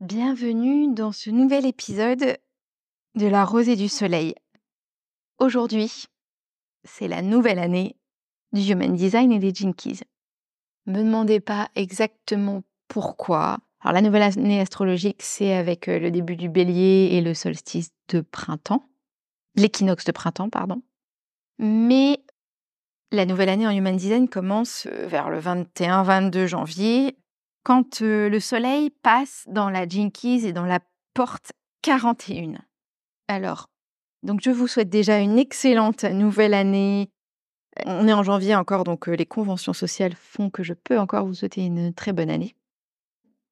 Bienvenue dans ce nouvel épisode de La Rosée du Soleil. Aujourd'hui, c'est la nouvelle année du Human Design et des Jinkies. Me demandez pas exactement pourquoi. Alors la nouvelle année astrologique, c'est avec euh, le début du bélier et le solstice de printemps. L'équinoxe de printemps, pardon. Mais la nouvelle année en Human Design commence euh, vers le 21-22 janvier quand le soleil passe dans la Jinkies et dans la porte 41. Alors, donc je vous souhaite déjà une excellente nouvelle année. On est en janvier encore, donc les conventions sociales font que je peux encore vous souhaiter une très bonne année.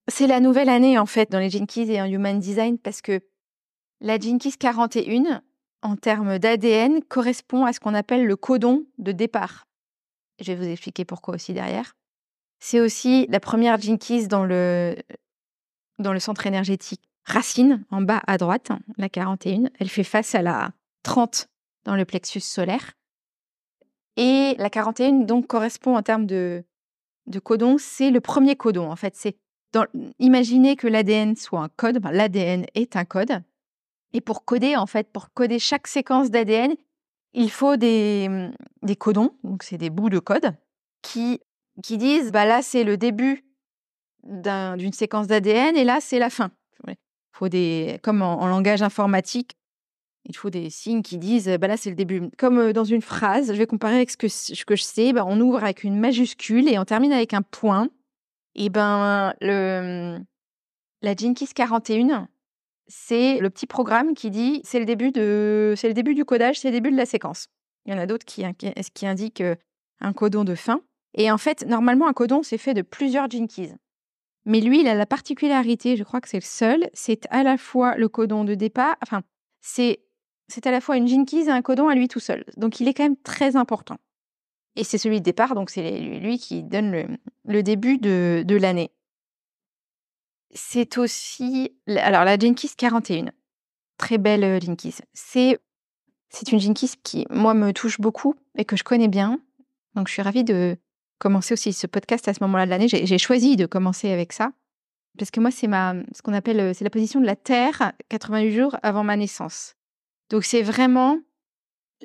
C'est la nouvelle année en fait dans les Jinkies et en Human Design parce que la Jinkies 41, en termes d'ADN, correspond à ce qu'on appelle le codon de départ. Je vais vous expliquer pourquoi aussi derrière. C'est aussi la première Jinkies dans le, dans le centre énergétique racine, en bas à droite, la 41. Elle fait face à la 30 dans le plexus solaire. Et la 41, donc, correspond en termes de, de codon, c'est le premier codon. En fait, c'est imaginez que l'ADN soit un code. L'ADN est un code. Et pour coder, en fait, pour coder chaque séquence d'ADN, il faut des, des codons, donc c'est des bouts de code, qui qui disent bah là c'est le début d'une séquence d'ADN et là c'est la fin. Faut des comme en, langage informatique, il faut des signes qui disent bah là c'est le début. Comme dans une phrase, je vais comparer avec ce que, que je sais, bah, on ouvre avec une majuscule et on termine avec un point. Et ben le la Jinkies 41, c'est le petit programme qui dit c'est le début de c'est le début du codage, c'est le début de la séquence. Il y en a d'autres qui, qui indiquent un codon de fin. Et en fait, normalement, un codon, c'est fait de plusieurs Jinkies. Mais lui, il a la particularité, je crois que c'est le seul, c'est à la fois le codon de départ, enfin, c'est, à la fois une Jinkies et un codon à lui tout seul. Donc, il est quand même très important. Et c'est celui de départ, donc c'est lui qui donne le, le début de, de l'année. C'est aussi. Alors, la Jinkies 41. Très belle euh, Jinkies. C'est, c'est une Jinkies qui, moi, me touche beaucoup et que je connais bien. Donc, je suis ravie de, commencer aussi ce podcast à ce moment-là de l'année. J'ai choisi de commencer avec ça. Parce que moi, c'est ma, ce qu'on appelle, euh, c'est la position de la Terre 88 jours avant ma naissance. Donc, c'est vraiment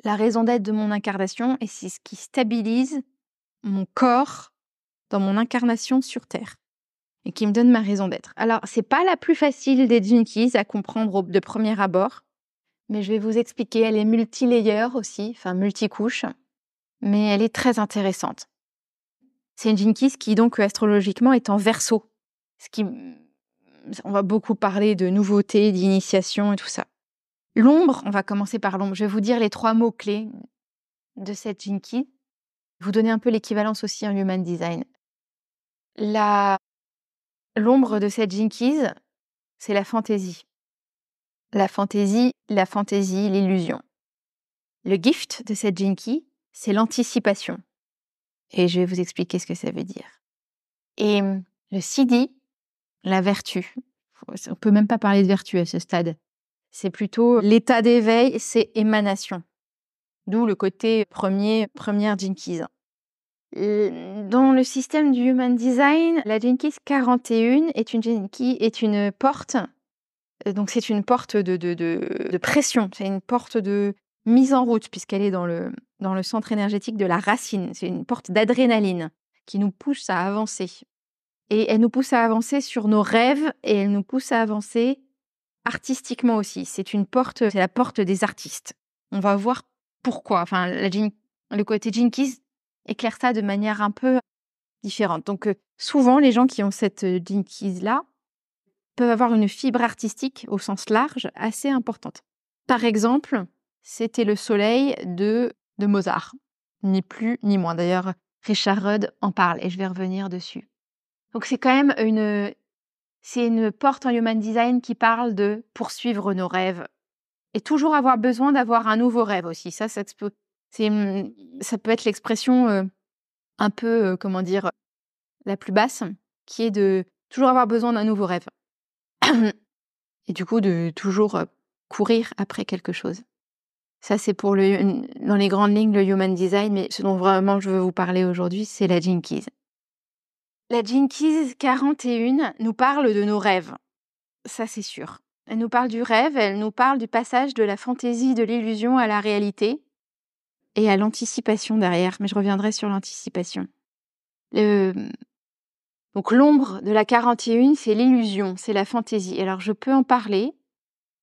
la raison d'être de mon incarnation et c'est ce qui stabilise mon corps dans mon incarnation sur Terre et qui me donne ma raison d'être. Alors, c'est pas la plus facile des Jinkies à comprendre de premier abord, mais je vais vous expliquer. Elle est multilayer aussi, enfin multicouche, mais elle est très intéressante. C'est une Jinkies qui, donc, astrologiquement, est en verso. Ce qui, on va beaucoup parler de nouveautés, d'initiation et tout ça. L'ombre, on va commencer par l'ombre. Je vais vous dire les trois mots-clés de cette Jinkies. Vous donner un peu l'équivalence aussi en Human Design. La... L'ombre de cette Jinkies, c'est la fantaisie. La fantaisie, la fantaisie, l'illusion. Le gift de cette Jinkies, c'est l'anticipation. Et je vais vous expliquer ce que ça veut dire. Et mmh, le CD, la vertu. On peut même pas parler de vertu à ce stade. C'est plutôt l'état d'éveil, c'est émanation. D'où le côté premier, première Jinkies. Dans le système du Human Design, la Jinkies 41 est une Jinkies, est une porte. Donc c'est une porte de, de pression, c'est une porte de mise en route puisqu'elle est dans le, dans le centre énergétique de la racine. C'est une porte d'adrénaline qui nous pousse à avancer. Et elle nous pousse à avancer sur nos rêves et elle nous pousse à avancer artistiquement aussi. C'est une porte, c'est la porte des artistes. On va voir pourquoi. Enfin, le côté Jinkies éclaire ça de manière un peu différente. Donc, euh, souvent, les gens qui ont cette euh, Jinkies-là peuvent avoir une fibre artistique au sens large assez importante. Par exemple, c'était le soleil de de Mozart. Ni plus ni moins. D'ailleurs, Richard Rudd en parle et je vais revenir dessus. Donc c'est quand même une, c'est une porte en human design qui parle de poursuivre nos rêves et toujours avoir besoin d'avoir un nouveau rêve aussi. Ça, ça peut, c'est, ça peut être l'expression euh, un peu, euh, comment dire, la plus basse, qui est de toujours avoir besoin d'un nouveau rêve. et du coup, de toujours euh, courir après quelque chose. Ça, c'est pour le, dans les grandes lignes le human design, mais ce dont vraiment je veux vous parler aujourd'hui, c'est la Jinkies. La Jinkies 41 nous parle de nos rêves. Ça, c'est sûr. Elle nous parle du rêve, elle nous parle du passage de la fantaisie, de l'illusion à la réalité et à l'anticipation derrière. Mais je reviendrai sur l'anticipation. Le... Donc l'ombre de la 41, c'est l'illusion, c'est la fantaisie. Alors je peux en parler.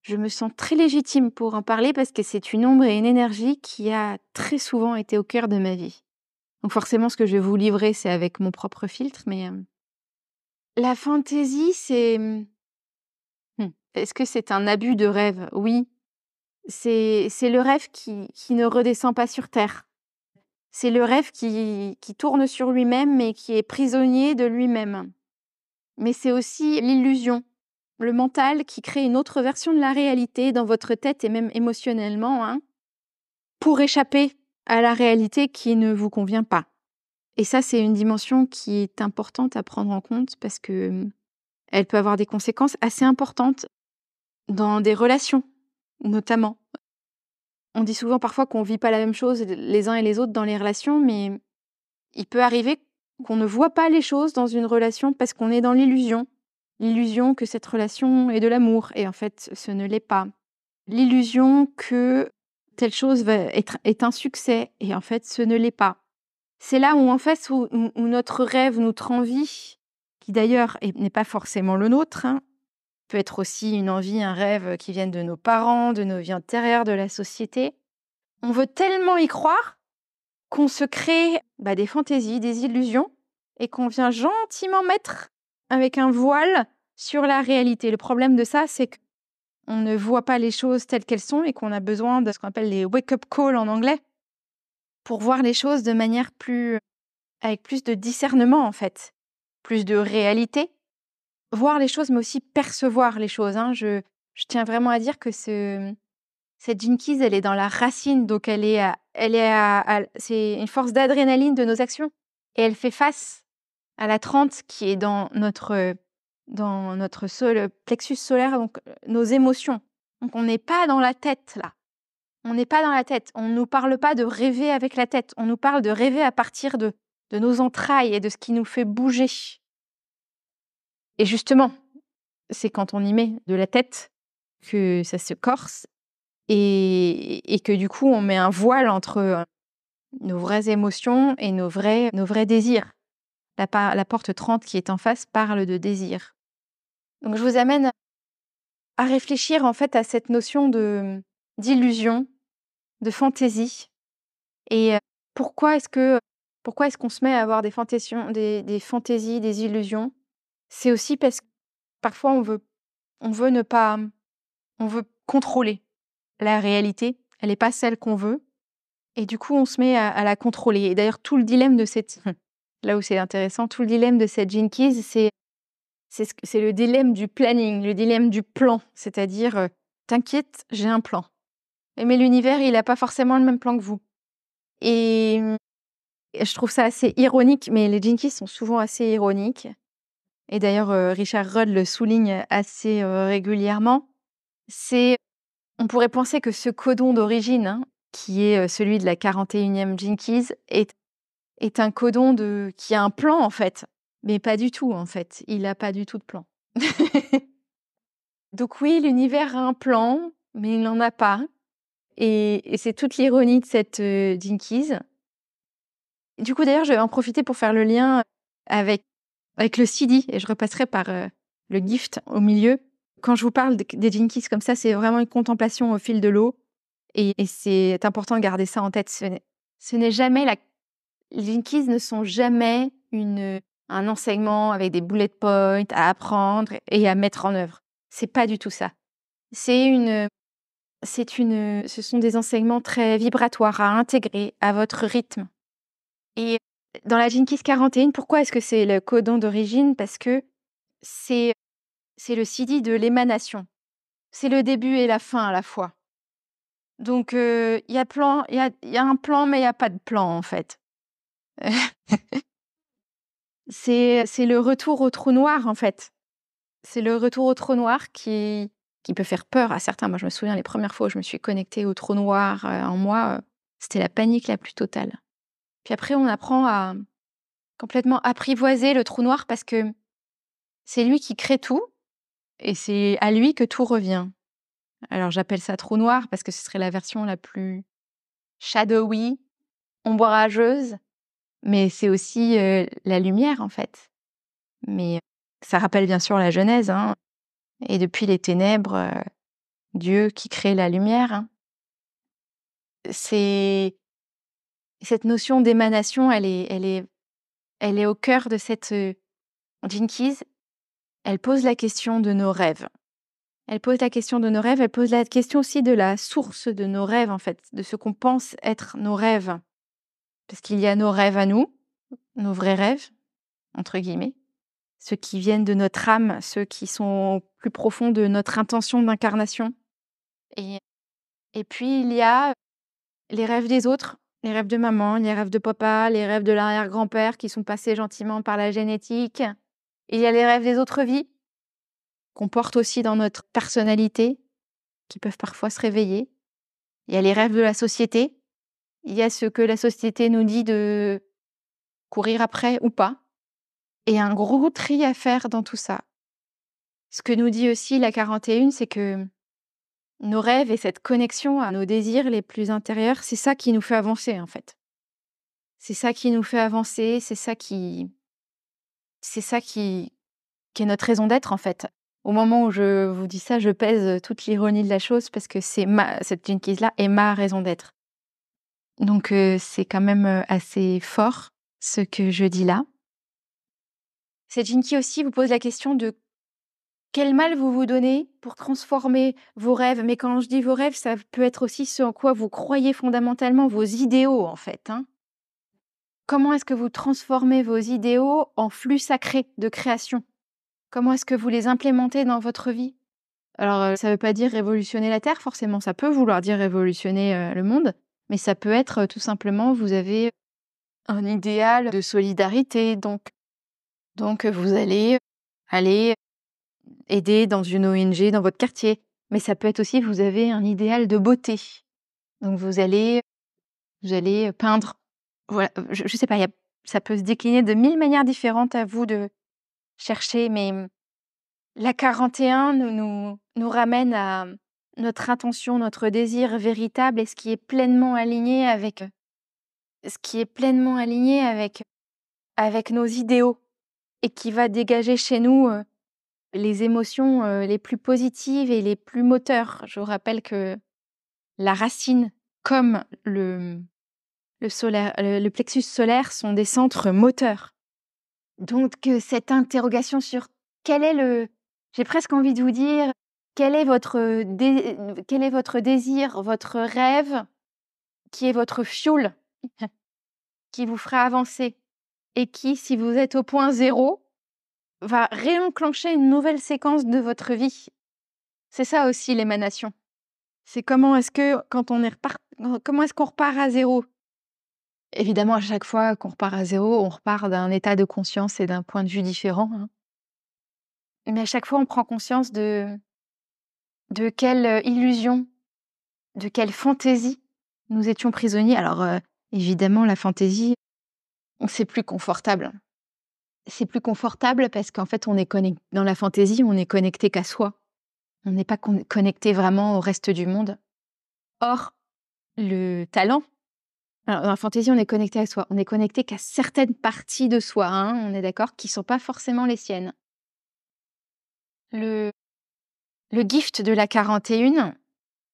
Je me sens très légitime pour en parler parce que c'est une ombre et une énergie qui a très souvent été au cœur de ma vie. Donc forcément, ce que je vais vous livrer, c'est avec mon propre filtre, mais euh, la fantaisie, c'est... Mmh, est-ce que c'est un abus de rêve? Oui. C'est le rêve qui, ne redescend pas sur Terre. C'est le rêve qui, qui tourne sur lui-même mais qui est prisonnier de lui-même. Mais c'est aussi l'illusion, le mental qui crée une autre version de la réalité dans votre tête et même émotionnellement, hein, pour échapper à la réalité qui ne vous convient pas. Et ça, c'est une dimension qui est importante à prendre en compte parce que mmh, elle peut avoir des conséquences assez importantes dans des relations, notamment. On dit souvent parfois qu'on ne vit pas la même chose les uns et les autres dans les relations, mais il peut arriver qu'on ne voit pas les choses dans une relation parce qu'on est dans l'illusion. L'illusion que cette relation est de l'amour, et en fait, ce ne l'est pas. L'illusion que telle chose va être, est un succès, et en fait, ce ne l'est pas. C'est là où, en fait, où, notre rêve, notre envie, qui d'ailleurs n'est pas forcément le nôtre, hein, peut être aussi une envie, un rêve qui viennent de nos parents, de nos vies antérieures, de la société. On veut tellement y croire qu'on se crée bah, des fantaisies, des illusions, et qu'on vient gentiment mettre avec un voile sur la réalité. Le problème de ça, c'est qu'on ne voit pas les choses telles qu'elles sont et qu'on a besoin de ce qu'on appelle les wake-up calls en anglais pour voir les choses de manière plus avec plus de discernement en fait, plus de réalité voir les choses, mais aussi percevoir les choses. Hein. Je, tiens vraiment à dire que ce, cette Jinkies, elle est dans la racine, donc elle est, elle est, c'est une force d'adrénaline de nos actions, et elle fait face à la 30 qui est dans notre, dans notre plexus solaire, donc nos émotions. Donc on n'est pas dans la tête là. On n'est pas dans la tête. On ne nous parle pas de rêver avec la tête. On nous parle de rêver à partir de, de nos entrailles et de ce qui nous fait bouger. Et justement, c'est quand on y met de la tête que ça se corse et, que du coup, on met un voile entre nos vraies émotions et nos vrais, nos vrais désirs. La, porte 30 qui est en face parle de désir. Donc je vous amène à réfléchir en fait à cette notion de d'illusion, de fantaisie. Et pourquoi est-ce que pourquoi est-ce qu'on se met à avoir des, fantaisies, des illusions? C'est aussi parce que parfois on veut, on veut ne pas, on veut contrôler la réalité. Elle n'est pas celle qu'on veut. Et du coup, on se met à, la contrôler. Et d'ailleurs, tout le dilemme de cette, là où c'est intéressant, tout le dilemme de cette Jinkies, c'est, c'est le dilemme du planning, le dilemme du plan. C'est-à-dire, euh, t'inquiète, j'ai un plan. Mais l'univers, il n'a pas forcément le même plan que vous. Et je trouve ça assez ironique, mais les Jinkies sont souvent assez ironiques. Et d'ailleurs, euh, Richard Rudd le souligne assez euh, régulièrement. C'est, on pourrait penser que ce codon d'origine, hein, qui est celui de la 41e Jinkies, est, est un codon de, qui a un plan en fait. Mais pas du tout en fait. Il n'a pas du tout de plan. Donc oui, l'univers a un plan, mais il n'en a pas. Et, c'est toute l'ironie de cette Jinkies. Du coup, d'ailleurs, je vais en profiter pour faire le lien avec avec le CD, et je repasserai par euh, le gift au milieu. Quand je vous parle des Jinkies comme ça, c'est vraiment une contemplation au fil de l'eau. Et, c'est important de garder ça en tête. Ce n'est jamais la. Les Jinkies ne sont jamais une, un enseignement avec des bullet points à apprendre et à mettre en œuvre. C'est pas du tout ça. C'est une. C'est une. Ce sont des enseignements très vibratoires à intégrer à votre rythme. Et dans la Jinkies 41, pourquoi est-ce que c'est le codon d'origine? Parce que c'est c'est le CD de l'émanation. C'est le début et la fin à la fois. Donc il y a plan, il y a, y a un plan, mais il n'y a pas de plan en fait. c'est c'est le retour au trou noir en fait. C'est le retour au trou noir qui qui peut faire peur à certains. Moi, je me souviens les premières fois où je me suis connectée au trou noir en moi, c'était la panique la plus totale. Puis après, on apprend à complètement apprivoiser le trou noir parce que c'est lui qui crée tout. et c'est à lui que tout revient. Alors j'appelle ça trou noir parce que ce serait la version la plus shadowy, ombrageuse, mais c'est aussi la lumière en fait. Mais ça rappelle bien sûr la Genèse, hein. et depuis les ténèbres, Dieu qui crée la lumière. Hein. C'est cette notion d'émanation, elle est, elle est, elle est au cœur de cette Jinkies. Elle pose la question de nos rêves. Elle pose la question de nos rêves, elle pose la question aussi de la source de nos rêves, en fait, de ce qu'on pense être nos rêves. Parce qu'il y a nos rêves à nous, nos vrais rêves, entre guillemets, ceux qui viennent de notre âme, ceux qui sont plus profonds de notre intention d'incarnation. Et, puis, il y a les rêves des autres, les rêves de maman, les rêves de papa, les rêves de l'arrière-grand-père qui sont passés gentiment par la génétique. Il y a les rêves des autres vies qu'on porte aussi dans notre personnalité, qui peuvent parfois se réveiller. Il y a les rêves de la société. Il y a ce que la société nous dit de courir après ou pas. Et un gros tri à faire dans tout ça. Ce que nous dit aussi la 41, c'est que nos rêves et cette connexion à nos désirs les plus intérieurs, c'est ça qui nous fait avancer en fait. C'est ça qui nous fait avancer, c'est ça qui c'est ça qui est notre raison d'être en fait. Au moment où je vous dis ça, je pèse toute l'ironie de la chose parce que c'est ma cette là est ma raison d'être. Donc c'est quand même assez fort ce que je dis là. Cette Jinky aussi vous pose la question de quel mal vous vous donnez pour transformer vos rêves. Mais quand je dis vos rêves, ça peut être aussi ce en quoi vous croyez fondamentalement, vos idéaux en fait. Hein. Comment est-ce que vous transformez vos idéaux en flux sacré de création? Comment est-ce que vous les implémentez dans votre vie? Alors, ça ne veut pas dire révolutionner la Terre, forcément, ça peut vouloir dire révolutionner le monde, mais ça peut être tout simplement, vous avez un idéal de solidarité, donc, donc vous allez aller aider dans une ONG dans votre quartier. Mais ça peut être aussi, vous avez un idéal de beauté. Donc vous allez, vous allez peindre. Voilà, je, ne sais pas, ça peut se décliner de mille manières différentes à vous de chercher. Mais la 41 nous, nous, nous ramène à notre intention, notre désir véritable et ce qui est pleinement aligné avec ce qui est pleinement aligné avec avec nos idéaux et qui va dégager chez nous les émotions les plus positives et les plus moteurs. Je vous rappelle que la racine, comme le, le, solaire, le plexus solaire, sont des centres moteurs. Donc cette interrogation sur quel est le... J'ai presque envie de vous dire, quel est votre, quel est votre désir, votre rêve, qui est votre fioul, qui vous fera avancer, et qui, si vous êtes au point zéro, va réenclencher une nouvelle séquence de votre vie? C'est ça aussi l'émanation. C'est comment est-ce que quand on est repart... comment est-ce qu'on repart à zéro? Évidemment, à chaque fois qu'on repart à zéro, on repart d'un état de conscience et d'un point de vue différent. Hein. Mais à chaque fois, on prend conscience de de quelle euh, illusion, de quelle fantaisie nous étions prisonniers. Alors euh, évidemment, la fantaisie, c'est plus confortable c'est plus confortable parce qu'en fait, on est dans la fantaisie, on est connecté qu'à soi. On n'est pas connecté vraiment au reste du monde. Or, le talent, dans la fantaisie, on est connecté à soi. On est connecté qu'à certaines parties de soi, hein, on est d'accord, qui ne sont pas forcément les siennes. Le, le gift de la 41,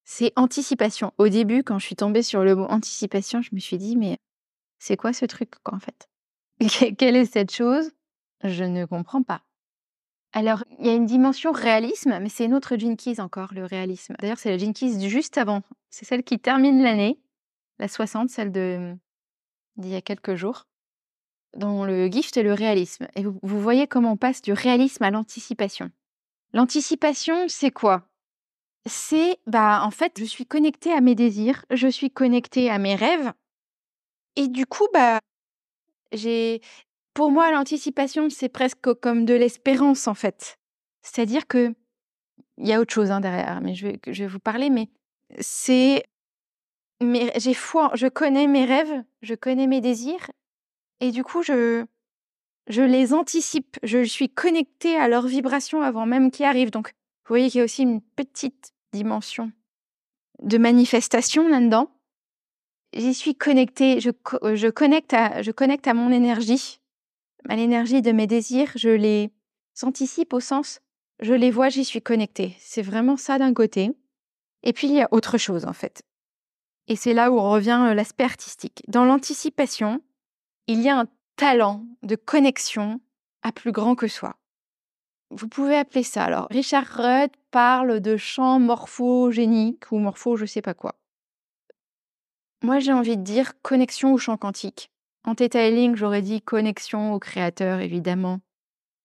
c'est anticipation. Au début, quand je suis tombée sur le mot anticipation, je me suis dit, mais c'est quoi ce truc, quoi, en fait? Quelle est cette chose? Je ne comprends pas. Alors, il y a une dimension réalisme, mais c'est une autre Jinkies encore, le réalisme. D'ailleurs, c'est la Jinkies juste avant. C'est celle qui termine l'année, la 60, celle de d'il y a quelques jours, dont le gift est le réalisme. Et vous, vous voyez comment on passe du réalisme à l'anticipation. L'anticipation, c'est quoi? C'est, bah, en fait, je suis connectée à mes désirs, je suis connectée à mes rêves, et du coup, bah, j'ai pour moi, l'anticipation, c'est presque comme de l'espérance, en fait. C'est-à-dire que il y a autre chose hein, derrière, mais je vais, je vais vous parler, mais c'est j'ai foi, je connais mes rêves, je connais mes désirs, et du coup, je je les anticipe, je suis connectée à leurs vibrations avant même qu'ils arrivent. Donc, vous voyez qu'il y a aussi une petite dimension de manifestation là-dedans. J'y suis connectée, je, je, connecte à, je connecte à mon énergie, à l'énergie de mes désirs, je les anticipe au sens, je les vois, j'y suis connectée. C'est vraiment ça d'un côté. Et puis, il y a autre chose en fait. Et c'est là où revient l'aspect artistique. Dans l'anticipation, il y a un talent de connexion à plus grand que soi. Vous pouvez appeler ça. Alors, Richard Rudd parle de champ morphogénique ou morpho, je sais pas quoi. Moi, j'ai envie de dire connexion au champ quantique. En Theta Healing, j'aurais dit connexion au créateur, évidemment.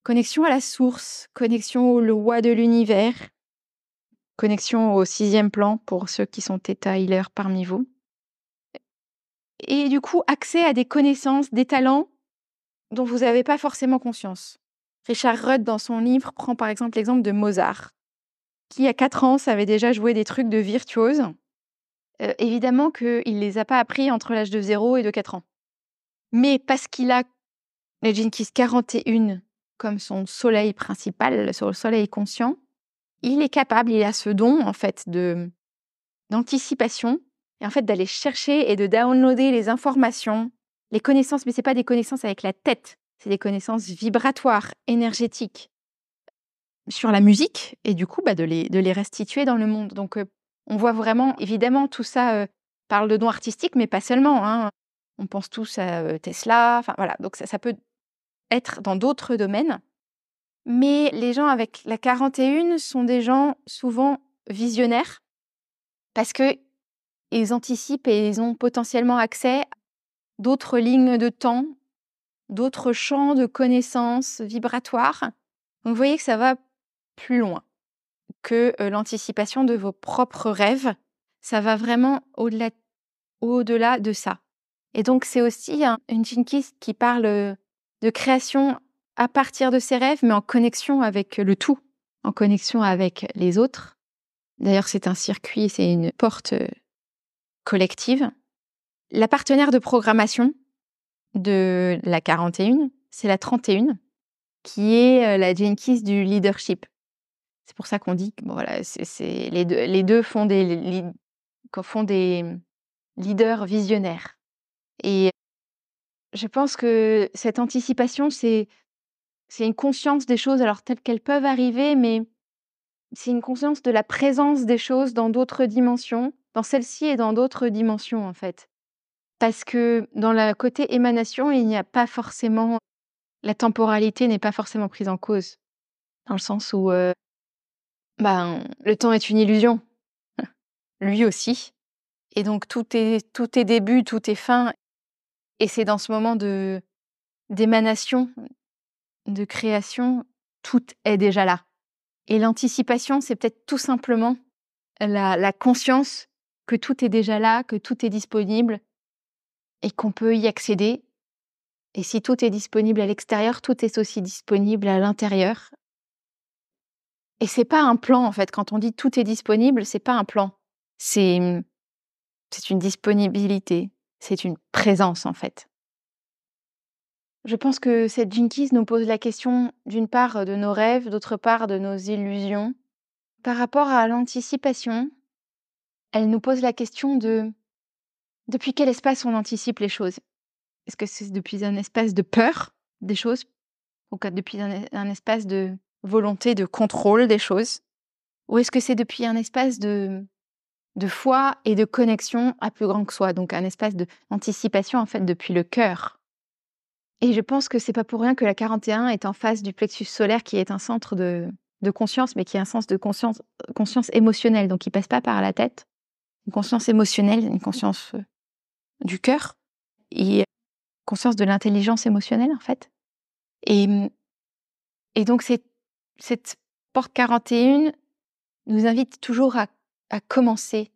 Connexion à la source, connexion au loi de l'univers, connexion au sixième plan pour ceux qui sont Healer parmi vous. Et du coup, accès à des connaissances, des talents dont vous n'avez pas forcément conscience. Richard Rudd, dans son livre, prend par exemple l'exemple de Mozart, qui à 4 ans savait déjà jouer des trucs de virtuose. Euh, évidemment qu'il ne les a pas appris entre l'âge de 0 et de 4 ans. Mais parce qu'il a le Jinkies 41 comme son soleil principal, son soleil conscient, il est capable, il a ce don en fait de d'anticipation et en fait d'aller chercher et de downloader les informations, les connaissances, mais c'est pas des connaissances avec la tête, c'est des connaissances vibratoires, énergétiques sur la musique et du coup bah, de, les, de les restituer dans le monde. Donc euh, on voit vraiment, évidemment, tout ça euh, parle de dons artistiques, mais pas seulement. Hein. On pense tous à euh, Tesla, enfin voilà, donc ça, ça peut être dans d'autres domaines. Mais les gens avec la 41 sont des gens souvent visionnaires parce que ils anticipent et ils ont potentiellement accès d'autres lignes de temps, d'autres champs de connaissances vibratoires. Vous voyez que ça va plus loin que l'anticipation de vos propres rêves. Ça va vraiment au-delà au de ça. Et donc c'est aussi une Jinkies qui parle de création à partir de ses rêves, mais en connexion avec le tout, en connexion avec les autres. D'ailleurs, c'est un circuit, c'est une porte collective. La partenaire de programmation de la 41, c'est la 31, qui est la Jenkins du leadership. C'est pour ça qu'on dit que bon, voilà, les, deux, font des, font des leaders visionnaires. Et je pense que cette anticipation, c'est une conscience des choses alors telles qu'elles peuvent arriver, mais c'est une conscience de la présence des choses dans d'autres dimensions, dans celle-ci et dans d'autres dimensions en fait. Parce que dans le côté émanation, il n'y a pas forcément la temporalité n'est pas forcément prise en cause, dans le sens où euh, ben, le temps est une illusion, lui aussi. Et donc tout est, tout est début, tout est fin. Et c'est dans ce moment de d'émanation, de création, tout est déjà là. Et l'anticipation, c'est peut-être tout simplement la, conscience que tout est déjà là, que tout est disponible et qu'on peut y accéder. Et si tout est disponible à l'extérieur, tout est aussi disponible à l'intérieur. Et c'est pas un plan en fait. Quand on dit tout est disponible, c'est pas un plan. C'est c'est une disponibilité. C'est une présence en fait. Je pense que cette Jinkies nous pose la question d'une part de nos rêves, d'autre part de nos illusions. Par rapport à l'anticipation, elle nous pose la question de depuis quel espace on anticipe les choses? Est-ce que c'est depuis un espace de peur des choses? Ou depuis un, espace de volonté de contrôle des choses? Ou est-ce que c'est depuis un espace de, foi et de connexion à plus grand que soi, donc un espace d'anticipation en fait depuis le cœur. Et je pense que c'est pas pour rien que la 41 est en face du plexus solaire qui est un centre de, conscience, mais qui est un sens de conscience, conscience émotionnelle, donc qui passe pas par la tête. Une conscience émotionnelle, une conscience euh, du cœur et conscience de l'intelligence émotionnelle, en fait. Et, et donc, cette porte 41 nous invite toujours à, à commencer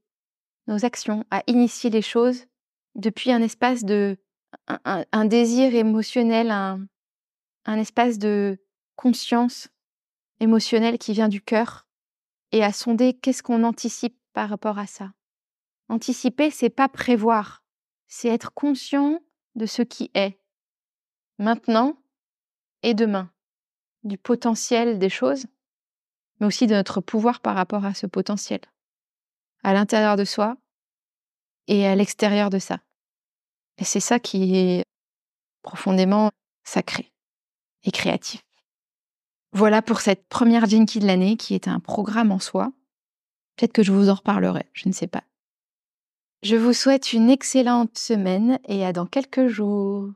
nos actions, à initier les choses depuis un espace de un, désir émotionnel, un, espace de conscience émotionnelle qui vient du cœur et à sonder qu'est-ce qu'on anticipe par rapport à ça. Anticiper, c'est pas prévoir, c'est être conscient de ce qui est. Maintenant, et demain du potentiel des choses, mais aussi de notre pouvoir par rapport à ce potentiel, à l'intérieur de soi et à l'extérieur de ça. Et c'est ça qui est profondément sacré et créatif. Voilà pour cette première Jinky de l'année qui est un programme en soi. Peut-être que je vous en reparlerai, je ne sais pas. Je vous souhaite une excellente semaine et à dans quelques jours.